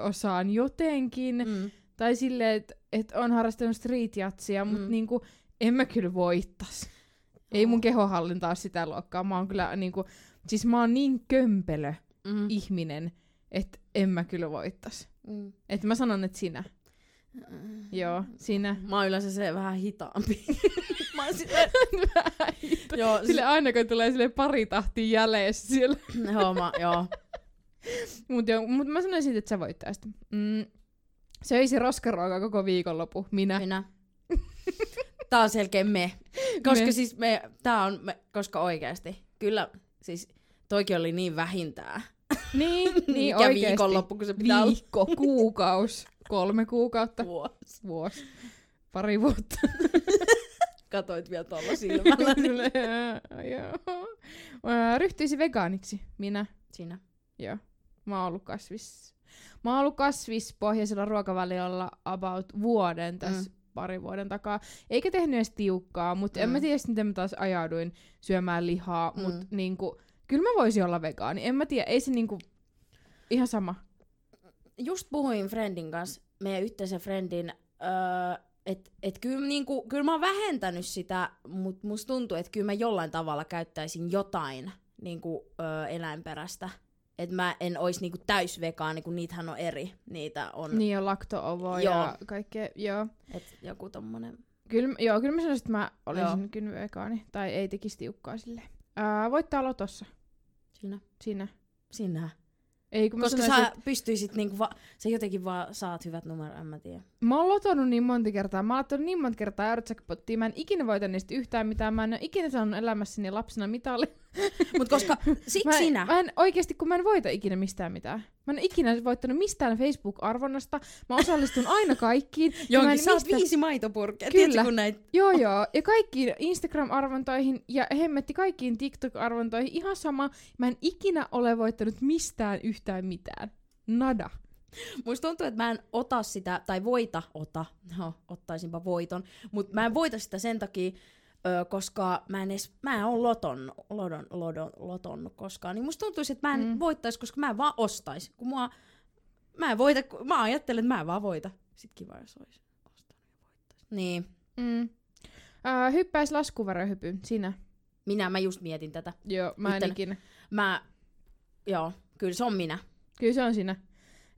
osaan jotenkin. Mm. Tai silleen, että et on harrastanut streetjatsia, mutta Mm. niinku, en mä kyllä voittas. Ei mun kehohallinta ole sitä luokkaa. Mä oon kyllä niinku, siis mä oon niin kömpelö Mm. ihminen, että en mä kyllä voittas. Mm. Että mä sanon, että sinä. Joo, sinä. Mä oon yleensä se vähän hitaampi. [LAUGHS] mä oon silleen... [LAUGHS] joo, siis, Sille aina kun tulee sille pari tahtia jäljessä siellä. [LAUGHS] joo, mä, joo. Mut, joo, mut mä sanoisin, että sä voittaisit. Mm, söisi roskaruokaa koko viikonloppu. Minä. Minä. Tää on selkeä me. Koska Me. siis me, tää on me, koska oikeesti. Kyllä, siis toikin oli niin vähintään. Niin, [LAUGHS] niin Mikä oikeesti. viikonloppu, kun se pitää olla Viikko, kuukaus, kolme kuukautta, vuosi. vuosi, pari vuotta. [LAUGHS] Katoit vielä tuolla silmällä. niin [LAUGHS] Kyllä, joo. Ryhtyisi vegaaniksi. Minä. Sinä. Joo. Mä oon ollut kasvis. Mä oon ollut kasvispohjaisella ruokavaliolla about vuoden tässä Mm. mm. pari vuoden takaa. Eikä tehnyt edes tiukkaa, mutta mm. en Mm. mä tiedä, sit miten mä taas ajauduin syömään lihaa, Mm. mm. mutta niinku, kyllä mä voisin olla vegaani. En mä tiedä, ei se niinku, ihan sama. Just puhuin friendin kanssa, meidän yhteisen friendin, öö, että et kyllä, niinku, kyllä mä oon vähentänyt sitä, mutta musta tuntuu, että kyllä mä jollain tavalla käyttäisin jotain niinku, öö, eläinperäistä. Että mä en ois niinku täysvegaani, kun niitähän on eri. Niitä on Niin on Joo. ja kaikkea, joo. et joku tommonen. Kyllä, joo, kyllä mä sanoisin, että mä olisin joo. kyllä vegaani. Tai ei tekisi tiukkaa silleen. Ää, voittaa lotossa. Siinä. Siinä. Sinä. Ei, kun Koska sanoisin, sä pystyisit niinku va- sä jotenkin vaan saat hyvät numerot, en mä tiedä. Mä oon lotonut niin monta kertaa. Mä oon ottanut niin monta kertaa Eurojackpottia. Mä en ikinä voita niistä yhtään mitään. Mä en ole ikinä saanut elämässäni lapsena mitali. [LAUGHS] Mut koska sit Mä en, sinä. Mä en oikeesti, kun mä en voita ikinä mistään mitään. Mä en ole ikinä voittanut mistään Facebook-arvonnasta. Mä osallistun aina kaikkiin. Jonkin, sä mistä- viisi maitopurkkia. Kyllä. Tiedätkö, kun näitä... Joo joo. Ja kaikkiin Instagram-arvontoihin ja hemmetti kaikkiin TikTok-arvontoihin. Ihan sama. Mä en ikinä ole voittanut mistään yhtään mitään. Nada. Musta tuntuu, että mä en ota sitä, tai voita ota, no, ottaisinpa voiton, mutta mä en voita sitä sen takia, ö, koska mä en edes, mä en oo loton, lodon, lodon, lotonnut koskaan. Niin musta tuntuisi, että mä en mm. Mm. voittais, koska mä en vaan ostais. Kun mua, mä en voita, kun mä ajattelen, että mä en vaan voita. Sitten kiva, jos ois ostanut ja voittais. Niin. Mm. Äh, hyppäis laskuvarjohypy. Sinä. Minä, mä just mietin tätä. Joo, mä en ikinä. Mä, joo, kyllä se on minä. Kyllä se on siinä.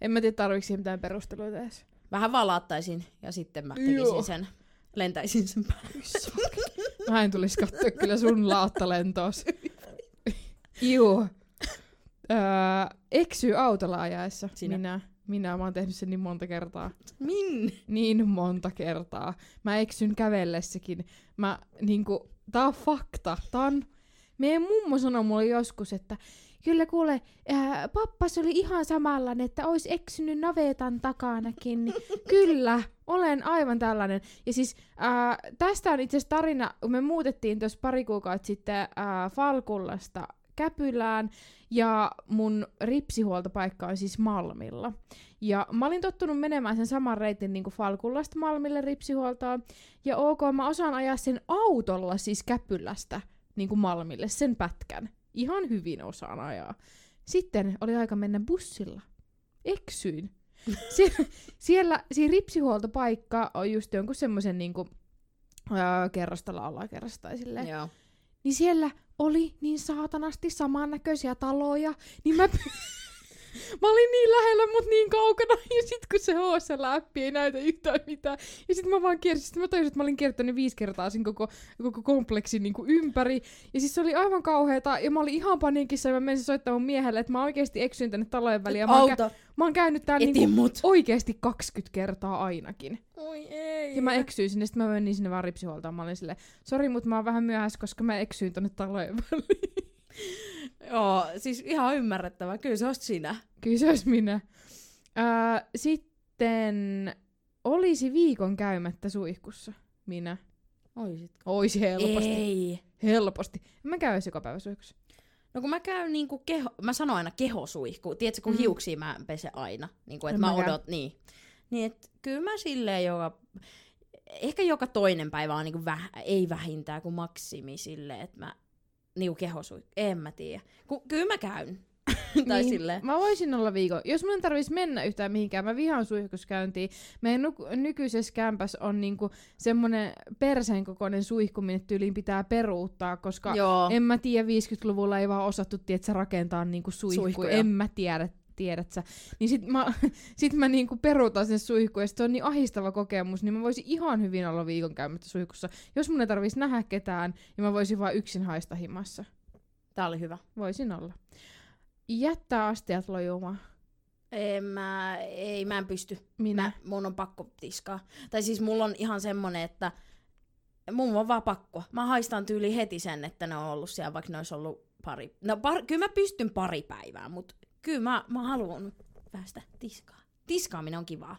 En mä tiedä, tarviiko siihen mitään perusteluita edes. Vähän vaan laattaisin ja sitten mä tekisin Joo. sen. Lentäisin sen päälle. [LAUGHS] Mä en tulisi katsoa kyllä sun laattalentoos. [LAUGHS] Juu. Öö, eksyy autolla ajaessa. Sinä. Minä. Minä. Mä oon tehnyt sen niin monta kertaa. Minne? Niin monta kertaa. Mä eksyn kävellessäkin. Mä niinku, tää on fakta. Tää on... Meidän mummo sanoi mulle joskus, että kyllä kuule, ää, pappas oli ihan samanlainen, että ois eksynyt navetan takanakin. Niin [LAUGHS] kyllä, olen aivan tällainen. Ja siis ää, tästä on itse asiassa tarina, kun me muutettiin tuossa pari kuukautta sitten ää, Falkullasta Käpylään, ja mun ripsihuoltopaikka on siis Malmilla. Ja mä olin tottunut menemään sen saman reitin niin kuin Falkullasta Malmille ripsihuoltoon. Ja ok, mä osaan ajaa sen autolla siis Käpylästä niin kuin Malmille, sen pätkän. Ihan hyvin osaan ajaa. Sitten oli aika mennä bussilla. Eksyin. [LAUGHS] Sie- siellä, siinä ripsihuoltopaikka on just jonkun semmoisen niinku, öö, kerrostalo alakerrasta tai silleen. Joo. Niin siellä oli niin saatanasti samannäköisiä taloja, niin mä... [LAUGHS] Mä olin niin lähellä, mut niin kaukana. [LAUGHS] Ja sit kun se HSL-appi ei näytä yhtään mitään. Ja sit mä vaan kiersin. Sitten mä tajusin, että mä olin kiertänyt viisi kertaa sen koko, koko kompleksin niin kuin ympäri. Ja siis se oli aivan kauheeta. Ja mä olin ihan paniikissa. Ja mä menisin soittamaan mun miehelle, että mä oikeesti eksyin tänne talojen väliin. Ja mä, kä- Auto. mä oon käynyt täällä mut. oikeesti 20 kertaa ainakin. Oi ei. Ja mä eksyin sinne, sitten mä menin sinne vaan ripsihuoltaan. Mä olin silleen, sori, mutta mä oon vähän myöhässä, koska mä eksyin tonne talojen väliin. [LAUGHS] Joo, siis ihan ymmärrettävää. Kyllä se on sinä. Kyllä se olisi minä. Ää, sitten olisi viikon käymättä suihkussa. Minä. Oisitko? Oisi helposti. Ei. Helposti. Mä käyn joka päivä suihkussa. No kun mä käyn niinku keho, mä sanon aina kehosuihku. Tiedätkö, kun Mm. hiuksia mä pesen aina. Niinku, että mä mäkään. odot, niin. Niin, et kyllä mä silleen joka, ehkä joka toinen päivä on niinku väh, ei vähintään kuin maksimi silleen, että mä niinku kehosuihku. En mä tiedä. Ku, kyllä mä käyn. [LAUGHS] tai niin, silleen. Mä voisin olla viikon. Jos mun tarvitsisi mennä yhtään mihinkään, mä vihaan suihkuskäyntiin. Meidän nu- nykyisessä kämpäs on niinku semmonen perseen kokoinen suihku, minne tyyliin pitää peruuttaa, koska Joo. en mä tiedä, 50-luvulla ei vaan osattu, tiedätkö, rakentaa niinku suihku. Suihkuja. En mä tiedä, tiedät sä. Niin sit mä, [LAUGHS] sit mä niinku peruutan sen suihku, ja se on niin ahistava kokemus, niin mä voisin ihan hyvin olla viikon käymättä suihkussa. Jos mun ei tarvitsisi nähdä ketään, ja mä voisin vaan yksin haista himassa. Tää oli hyvä. Voisin olla. Jättää astiat lojumaan. En mä, ei, mä en pysty. Minä. Mä, mun on pakko tiskaa. Tai siis mulla on ihan semmonen, että mun on vaan pakko. Mä haistan tyyli heti sen, että ne on ollut siellä, vaikka ne olisi ollut pari. No par, kyllä mä pystyn pari päivää, mutta kyllä mä, mä haluan päästä tiskaa. Tiskaaminen on kivaa.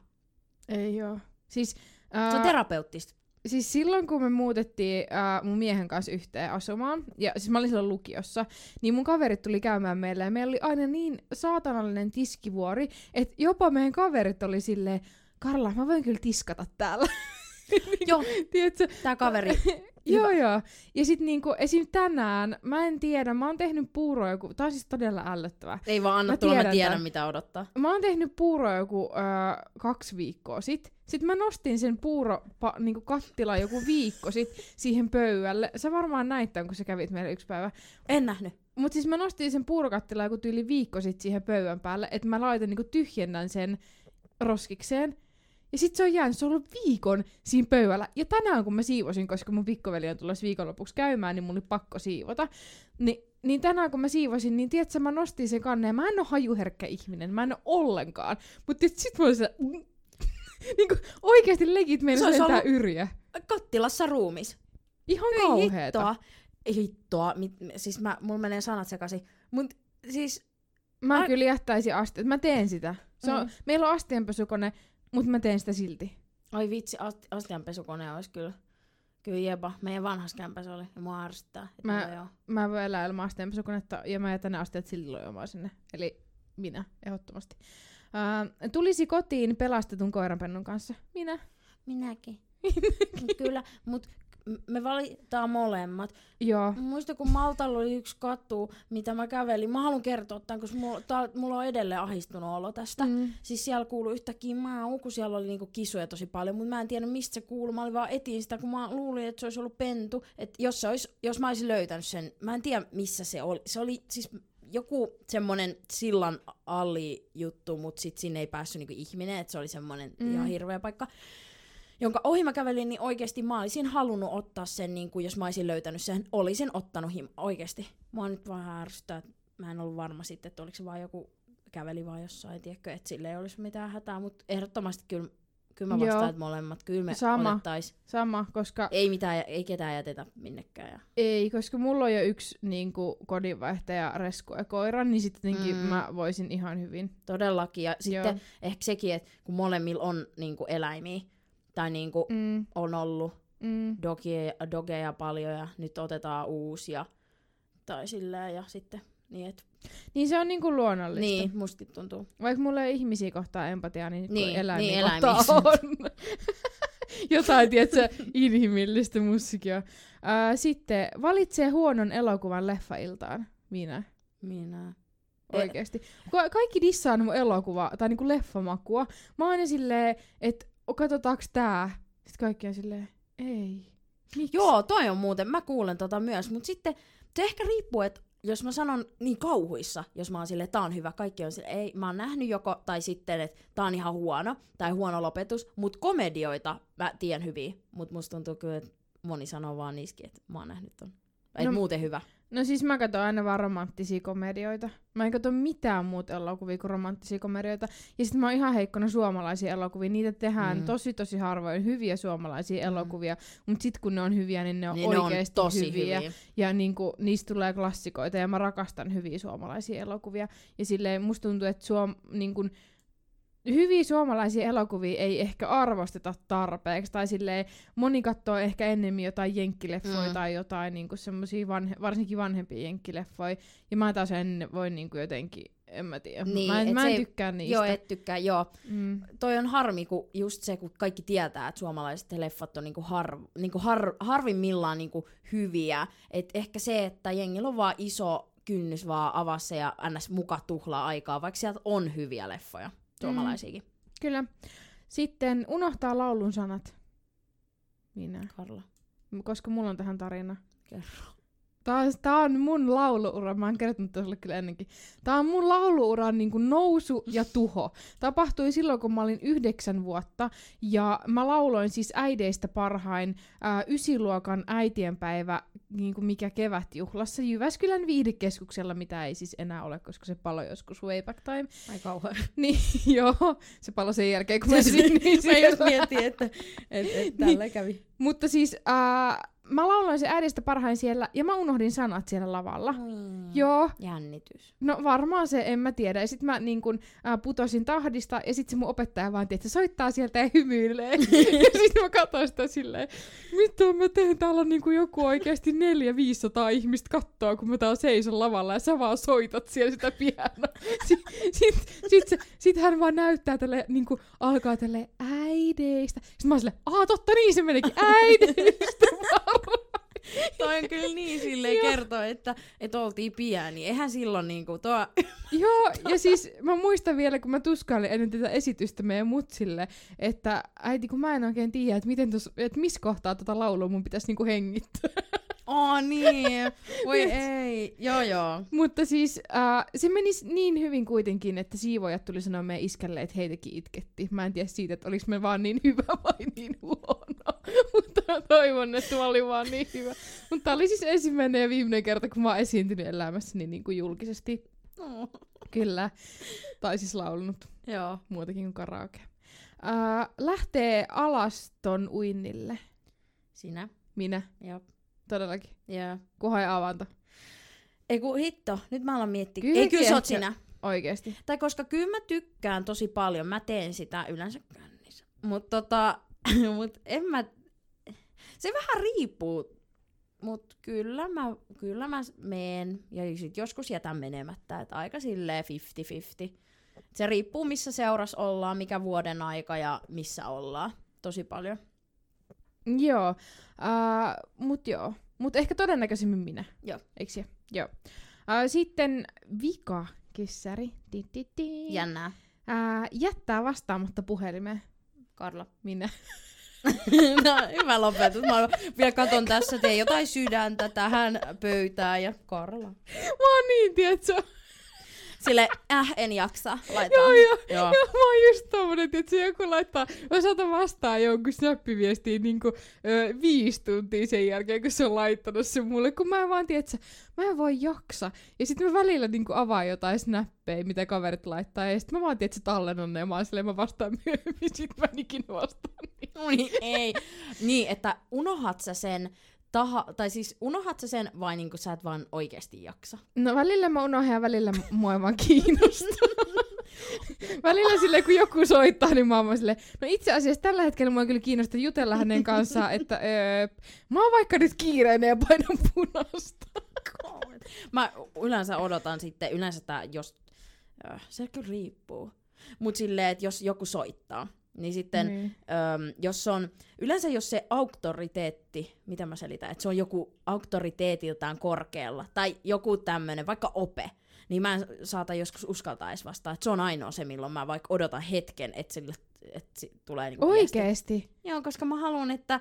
Ei oo. Siis, Se on ää, terapeuttista. siis silloin kun me muutettiin ää, mun miehen kanssa yhteen asumaan, ja siis mä olin silloin lukiossa, niin mun kaverit tuli käymään meille, ja meillä oli aina niin saatanallinen tiskivuori, että jopa meidän kaverit oli silleen, Karla, mä voin kyllä tiskata täällä. [LAUGHS] Joo, Tiedätkö? tää kaveri. [LAUGHS] Joo, joo. Ja sit niinku, esim. tänään, mä en tiedä, mä oon tehnyt puuroa joku, tää on siis todella ällöttävää. Ei vaan anna Mä tulla, mä tiedän tiedän tän. mitä odottaa. Mä oon tehnyt puuroa joku öö, kaksi viikkoa sit. Sitten mä nostin sen puuro pa, niinku kattila joku viikko sit siihen pöydälle. Sä varmaan näit tämän, kun sä kävit meillä yksi päivä. En nähnyt. Mut siis mä nostin sen puurokattilan joku tyyli viikko sit siihen pöydän päälle, että mä laitan niinku tyhjennän sen roskikseen. Ja sit se on jäänyt, se on ollut viikon siinä pöydällä. Ja tänään kun mä siivosin, koska mun pikkuveli on tulossa viikonlopuksi käymään, niin mun oli pakko siivota. Ni, niin tänään kun mä siivosin, niin tiedätkö, mä nostin sen kanneen. Mä en oo hajuherkkä ihminen, mä en oo ollenkaan. Mutta sit mä olin se, [LAUGHS] niinku oikeesti legit meidän Se lentää ollut- yriä. Kattilassa ruumis. Ihan Hyi kauheeta. Hittoa. Ei Hittoa. Mit, siis mä, mulla menee sanat sekaisin. Mut siis Mä Ai- kyllä jättäisin astiat. Mä teen sitä. Se on, Mm. Meillä on astianpesukone, mutta mä teen sitä silti. Ai vitsi, ast- astianpesukone olisi kyllä. Kyllä jepa. Meidän vanhas kämpäs oli. Ja mua ärsyttää. että Mä-. Mä en voi elää ilman astianpesukonetta ja mä jätän ne astiat silti lojumaan sinne. Eli minä, ehdottomasti. Uh, tulisi kotiin pelastetun koiranpennun kanssa. Minä. Minäkin. [LAUGHS] kyllä, mut m- me valitaan molemmat. Joo. Muista kun Maltalla oli yksi katu, mitä mä kävelin. Mä haluan kertoa tämän, koska mulla, tää, mulla on edelleen ahistunut olo tästä. Mm. Siis siellä kuului yhtäkkiä mau, kun siellä oli niinku kisuja tosi paljon, mutta mä en tiedä mistä se kuului. Mä olin vaan etin sitä, kun mä luulin, että se olisi ollut pentu. Että jos, se olisi, jos mä olisin löytänyt sen, mä en tiedä missä se oli. Se oli siis joku semmonen sillan alli juttu, mutta sit sinne ei päässyt niinku ihminen, että se oli semmonen Mm. mm. ihan hirveä paikka. Jonka ohi mä kävelin, niin oikeasti mä olisin halunnut ottaa sen, niin kuin jos mä olisin löytänyt sen, olisin ottanut him oikeasti. Mua nyt vähän ärsyttää, että mä en ollut varma sitten, että oliko se vaan joku käveli vaan jossain, tiedätkö, että sille ei olisi mitään hätää, mutta ehdottomasti kyllä, kyllä mä vastaan, että molemmat, kyllä me Sama. Sama, koska Ei mitään, ei ketään jätetä minnekään. Ja. ei, koska mulla on jo yksi niin kuin, kodinvaihtaja, resku ja koira, niin sitten. Mm. mä voisin ihan hyvin. Todellakin. Ja sitten Joo. ehkä sekin, että kun molemmilla on niin kuin eläimiä, tai niin kuin Mm, on ollut mm. dogeja, dogeja paljon ja nyt otetaan uusia. Tai silleen ja sitten niin, et, Niin se on niin kuin luonnollista. niin mustakin tuntuu. Vaikka mulla ei ihmisiä kohtaa empatiaa, niin, Niin, niin eläimiä niin, kohtaa on. [LAUGHS] Jotain, tiedätkö, inhimillistä musiikkia. Ää, sitten valitsee huonon elokuvan leffailtaan. Minä. Minä. Oikeesti. Ka- kaikki dissaa mun elokuva tai niinku leffamakua. Mä oon aina silleen, että katsotaanko tää? Sitten kaikki on silleen, ei. Miksi? Joo, toi on muuten, mä kuulen tota myös, mutta sitten se ehkä riippuu, että jos mä sanon niin kauhuissa, jos mä oon silleen, tää on hyvä, kaikki on silleen, ei, mä oon nähnyt joko, tai sitten, että tää on ihan huono, tai huono lopetus, mutta komedioita mä tiedän hyvin, mutta musta tuntuu kyllä, että moni sanoo vaan niiskin, että mä oon nähnyt ton. Tai no, muuten hyvä. No siis mä katson aina vaan romanttisia komedioita. Mä en katso mitään muuta elokuvia kuin romanttisia komedioita. Ja sit mä oon ihan heikkona suomalaisia elokuvia. Niitä tehdään mm. Tosi tosi harvoin hyviä suomalaisia Mm. elokuvia. Mut sit kun ne on hyviä, niin ne on Niin ne on oikeesti tosi hyviä. hyviä. Ja niinku, niistä tulee klassikoita ja mä rakastan hyviä suomalaisia elokuvia. Ja silleen musta tuntuu, että suom, niinku, hyviä suomalaisia elokuvia ei ehkä arvosteta tarpeeksi. Tai silleen moni katsoo ehkä ennemmin jotain jenkkileffoja Mm. tai jotain niinku semmosia vanhe, varsinkin vanhempia jenkkileffoja. Ja mä taas en voi niinku jotenkin en mä tiedä. Niin, mä en, mä en ei- tykkää niistä. Joo, et tykkää, joo. mm. Toi on harmi, kun just se, kun kaikki tietää, että suomalaiset leffat on niinku har, niinku har, harvimmillaan niinku hyviä. Et ehkä se, että jengillä on vaan iso kynnys vaan avaa se ja ns. muka tuhlaa aikaa, vaikka sieltä on hyviä leffoja, suomalaisiakin. Kyllä. Sitten unohtaa laulun sanat. Minä. Karla, Koska mulla on tähän tarina. kerro. Tää on, tää on mun lauluura, mä oon kertonut sulle kyllä ennenkin. Tää on mun lauluuran niin nousu ja tuho. Tapahtui silloin, kun mä olin yhdeksän vuotta, ja mä lauloin siis äideistä parhain ää, ysiluokan äitienpäivä, niin kuin mikä kevätjuhlassa Jyväskylän viihdekeskuksella, mitä ei siis enää ole, koska se palo joskus way back time. Ai kauhean. [LAUGHS] Niin joo, se palo sen jälkeen, kun mä Se- sinne. [LAUGHS] Mä just mietin, että et, et, tällä kävi. Mutta siis ää, mä lauloin se äidistä parhain siellä, ja mä unohdin sanat siellä lavalla. Mm. Joo, Jännitys. No varmaan se, en mä tiedä. Ja sit mä niin kun, ää, putosin tahdista, ja sit se mun opettaja vaan, että se soittaa sieltä ja hymyilee. [LAUGHS] ja sit mä katsoin sitä silleen, mitä mä teen, täällä on niinku joku oikeasti neljä 500 ihmistä kattoo, kun mä täällä seison lavalla, ja sä vaan soitat siellä sitä pianoa. [LAUGHS] Sit, sit, sit, se, sit hän vaan näyttää tälle, niinku, alkaa tälle äideistä. Sitten mä oon silleen, aa totta niin se menikin, äideistä. Toi on kyllä niin silleen Joo. kertoo, että, että oltiin pieni. Eihän silloin niinku tuo... Joo, ja siis mä muistan vielä, kun mä tuskailin ennen tätä esitystä meidän mutsille, että äiti, kun mä en oikein tiedä, että, miten tos, että missä kohtaa tota laulua mun pitäisi niinku hengittää. Oh niin, [LAUGHS] voi Niin. ei. Joo joo. Mutta siis äh, se meni niin hyvin kuitenkin, että siivojat tuli sanoa meidän iskälle, että heitäkin itketti. Mä en tiedä siitä, että oliko me vaan niin hyvä vai niin huono. [LAUGHS] Mutta mä toivon, että mä olin vaan niin hyvä. Mutta tää oli siis ensimmäinen ja viimeinen kerta, kun mä oon esiintynyt elämässäni niin kuin julkisesti. Oh. Kyllä. Tai siis laulunut. Joo. muutakin kuin karaoke. Ää, lähtee alaston uinnille. Sinä. Minä, Joo. Todellakin. Joo. Kuhai avanto. Ei kun hitto, nyt mä alan miettiä. Kyllä ei, kyllä sä oot sinä. Oikeesti. Tai koska kyllä mä tykkään tosi paljon, mä teen sitä yleensä kännissä. Mutta tota, [CLEARS THROAT] mut en mä... Se vähän riippuu, mut kyllä mä, kyllä mä meen ja sit joskus jätän menemättä, että aika silleen 50-50. Se riippuu missä seuras ollaan, mikä vuoden aika ja missä ollaan. Tosi paljon. Joo. Ää, mut joo. Mut ehkä todennäköisimmin minä. Joo. Eiks? Joo. Ää, sitten vika kissäri. Jännää. Ää, jättää vastaamatta puhelimeen. Karla. Minä. [LAUGHS] no, hyvä lopetus. Mä vielä katon tässä, teen jotain sydäntä tähän pöytään ja Karla. Mä oon niin, tietsä. Sille, äh, en jaksa. Laitetaan. Joo, joo. Joo. Joo, mä oon just tommonen, että se joku laittaa, mä saatan vastaa jonkun snappiviestiin niinku ö, viisi tuntia sen jälkeen, kun se on laittanut sen mulle, kun mä en vaan tiedä, että mä en voi jaksa. Ja sitten mä välillä niinku avaan jotain snappeja, mitä kaverit laittaa, ja sitten mä vaan tiedän, että se tallennan ne, ja mä oon silleen, mä vastaan myöhemmin, [LAUGHS] sit mä en ikinä vastaan. Niin. Niin, ei. Niin, että unohat sä sen, taha, tai siis unohat sä sen vai niinku sä et vaan oikeesti jaksa? No välillä mä unohdan ja välillä mua ei vaan kiinnostaa. [LAUGHS] välillä sille kun joku soittaa, niin mä oon silleen, no itse asiassa tällä hetkellä mua kyllä kiinnostaa jutella hänen kanssaan, että öö, mä oon vaikka nyt kiireinen ja painan punaista. Mä yleensä odotan sitten, yleensä tää, jos, äh, se kyllä riippuu. Mut silleen, että jos joku soittaa, niin sitten Niin. Öm, jos on, yleensä jos se auktoriteetti, mitä mä selitän, että se on joku auktoriteetiltaan korkealla, tai joku tämmönen, vaikka ope, niin mä en saata joskus uskaltaa edes vastaa, että se on ainoa se, milloin mä vaikka odotan hetken, että sille että si- tulee niinku viesti. Oikeesti? Joo, koska mä haluan, että,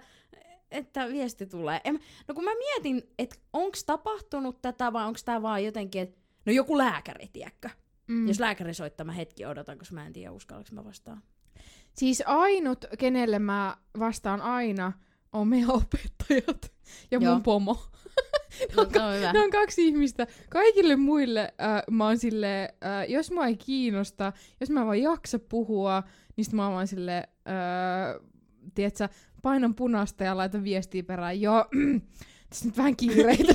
että viesti tulee. En, no kun mä mietin, että onks tapahtunut tätä vai onks tää vaan jotenkin, että no joku lääkäri, tiedätkö? Mm. Mm. Jos lääkäri soittaa, mä hetki odotan, koska mä en tiedä uskallanko mä vastaan. Siis ainut, kenelle mä vastaan aina, on meidän opettajat ja Joo. mun pomo. [LAUGHS] No, se on hyvä. Ne on kaksi ihmistä. Kaikille muille äh, mä oon silleen, äh, jos mua ei kiinnosta, jos mä vaan jaksa puhua, niin sit mä oon vaan silleen, äh, tiedätkö, painan punaista ja laitan viestiä perään. Joo, [CLEARS THROAT] tässä nyt vähän kiireitä.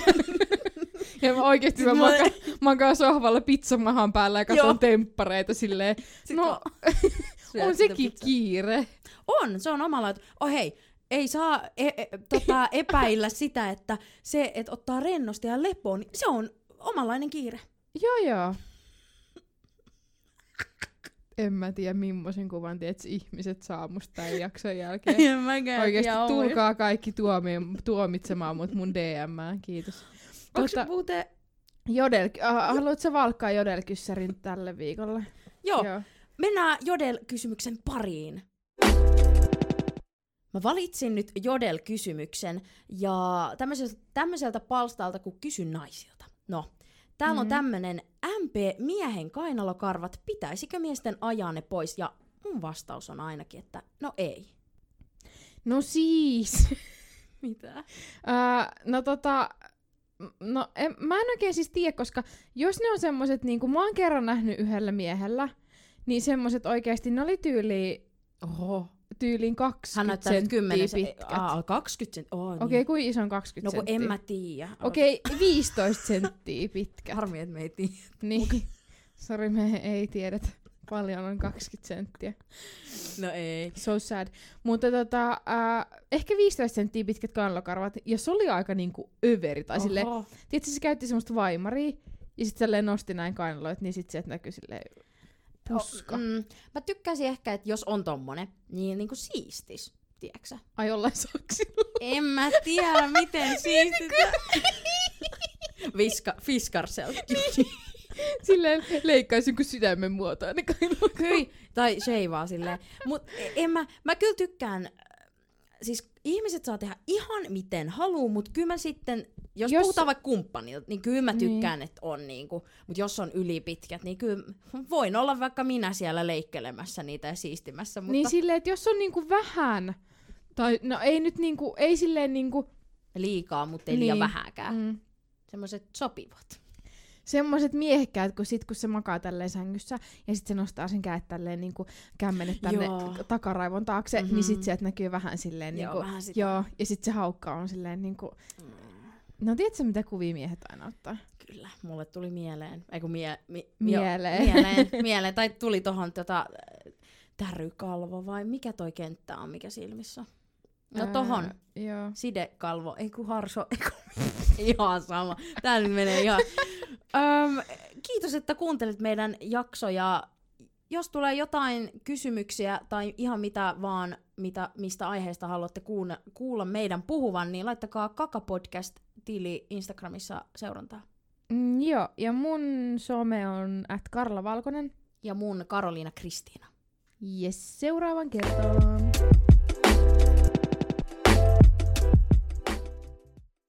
[LAUGHS] ja mä oikeesti mä Mulle- makaan, sohvalla pizzamahan päällä ja katson temppareita silleen. Sit no, [LAUGHS] on sekin kiire. On, se on omalla, oh hei, ei saa e- e- tota, epäillä sitä, että se, että ottaa rennosti ja lepoon, niin se on omanlainen kiire. Joo, joo. En mä tiedä, millaisen kuvan tiedät, ihmiset saa musta tämän jakson jälkeen. [LAUGHS] En mäkään Oikeesti tiedä, tulkaa kaikki tuomi, tuomitsemaan mut mun DM-ään, kiitos. Onks Tota- muuten... Jodel, äh, haluatko valkkaa jodelkyssärin tälle viikolle? Joo, mennään Jodel-kysymyksen pariin. Mä valitsin nyt Jodel-kysymyksen ja tämmöiseltä, tämmöiseltä palstalta kuin Kysy naisilta. No, täällä mm-hmm. on Mhm. tämmönen MP miehen kainalokarvat, pitäisikö miesten ajaa ne pois? Ja mun vastaus on ainakin, että no ei. No siis. [LAUGHS] Mitä? Ää, no tota, no en, mä en oikein siis tiedä, koska jos ne on semmoset, niinku mä oon kerran nähnyt yhdellä miehellä, niin semmoset oikeesti, ne oli tyyli, Oho. tyyliin 20 Hän näyttää nyt senttiä 10 pitkät. Aa, 20 senttiä. Oh, niin. Okei, okay, kuin iso on 20 No kun senttiä? en mä tiedä. Okei, okay, 15 senttiä pitkä. Harmi, että me ei tiedä. Niin. Sori, me ei tiedetä. Paljon on 20 senttiä. No ei. So sad. Mutta tota, äh, ehkä 15 senttiä pitkät kainalokarvat. Ja se oli aika niinku överi. Tai silleen, tiedätkö, se käytti semmoista vaimaria. Ja sitten silleen nosti näin kainaloit, niin sitten sieltä näkyi silleen puska. Mm, mä tykkäisin ehkä, että jos on tommonen, niin niinku siistis, tiedätkö Ai jollain soksilla. En mä tiedä, miten siistitä. Viska, fiskarsel. silleen leikkaisin kuin sydämen muotoa ne. Hyi, tai sheivaa silleen. Mut en mä, mä kyllä tykkään, siis ihmiset saa tehdä ihan miten haluu, mut kyllä mä sitten, jos, Jos- puhutaan vaikka kumppanilta, niin kyllä mä Niin. tykkään, että on niinku, mut jos on ylipitkät, niin kyllä voin olla vaikka minä siellä leikkelemässä niitä ja siistimässä, mutta Niin silleen, että jos on niinku vähän, tai no ei nyt niinku, ei silleen niinku, liikaa, mutta ei liian Niin. vähäkään. mm, Semmoiset sopivat. Semmoiset miehekkäät, kun sit kun se makaa tälleen sängyssä, ja sit se nostaa sen käet tälleen niinku kämmenet tänne Joo. takaraivon taakse, Mhm. niin sit sieltä näkyy vähän silleen Joo, niinku, vähän sitä. joo, ja sit se haukka on silleen niinku, no tiedätkö mitä kuvia miehet aina ottaa? Kyllä, mulle tuli mieleen. Eiku mie, mi, Mieleen. Jo, mieleen, [LAUGHS] mieleen. Tai tuli tohon tota, tärykalvo vai mikä toi kenttä on, mikä silmissä on? No tohon, Ää, joo. sidekalvo, ei kun harso, ei kun, [LAUGHS] ihan sama. Tää nyt menee ihan. Öm, kiitos, että kuuntelit meidän jaksoja. Jos tulee jotain kysymyksiä tai ihan mitä vaan, mitä, mistä aiheesta haluatte kuulla, kuulla meidän puhuvan, niin laittakaa Kakapodcast-tili Instagramissa seurantaa. Mm, joo, ja mun some on at Karla Valkonen. Ja mun Karoliina Kristiina. Yes, seuraavan kertaan.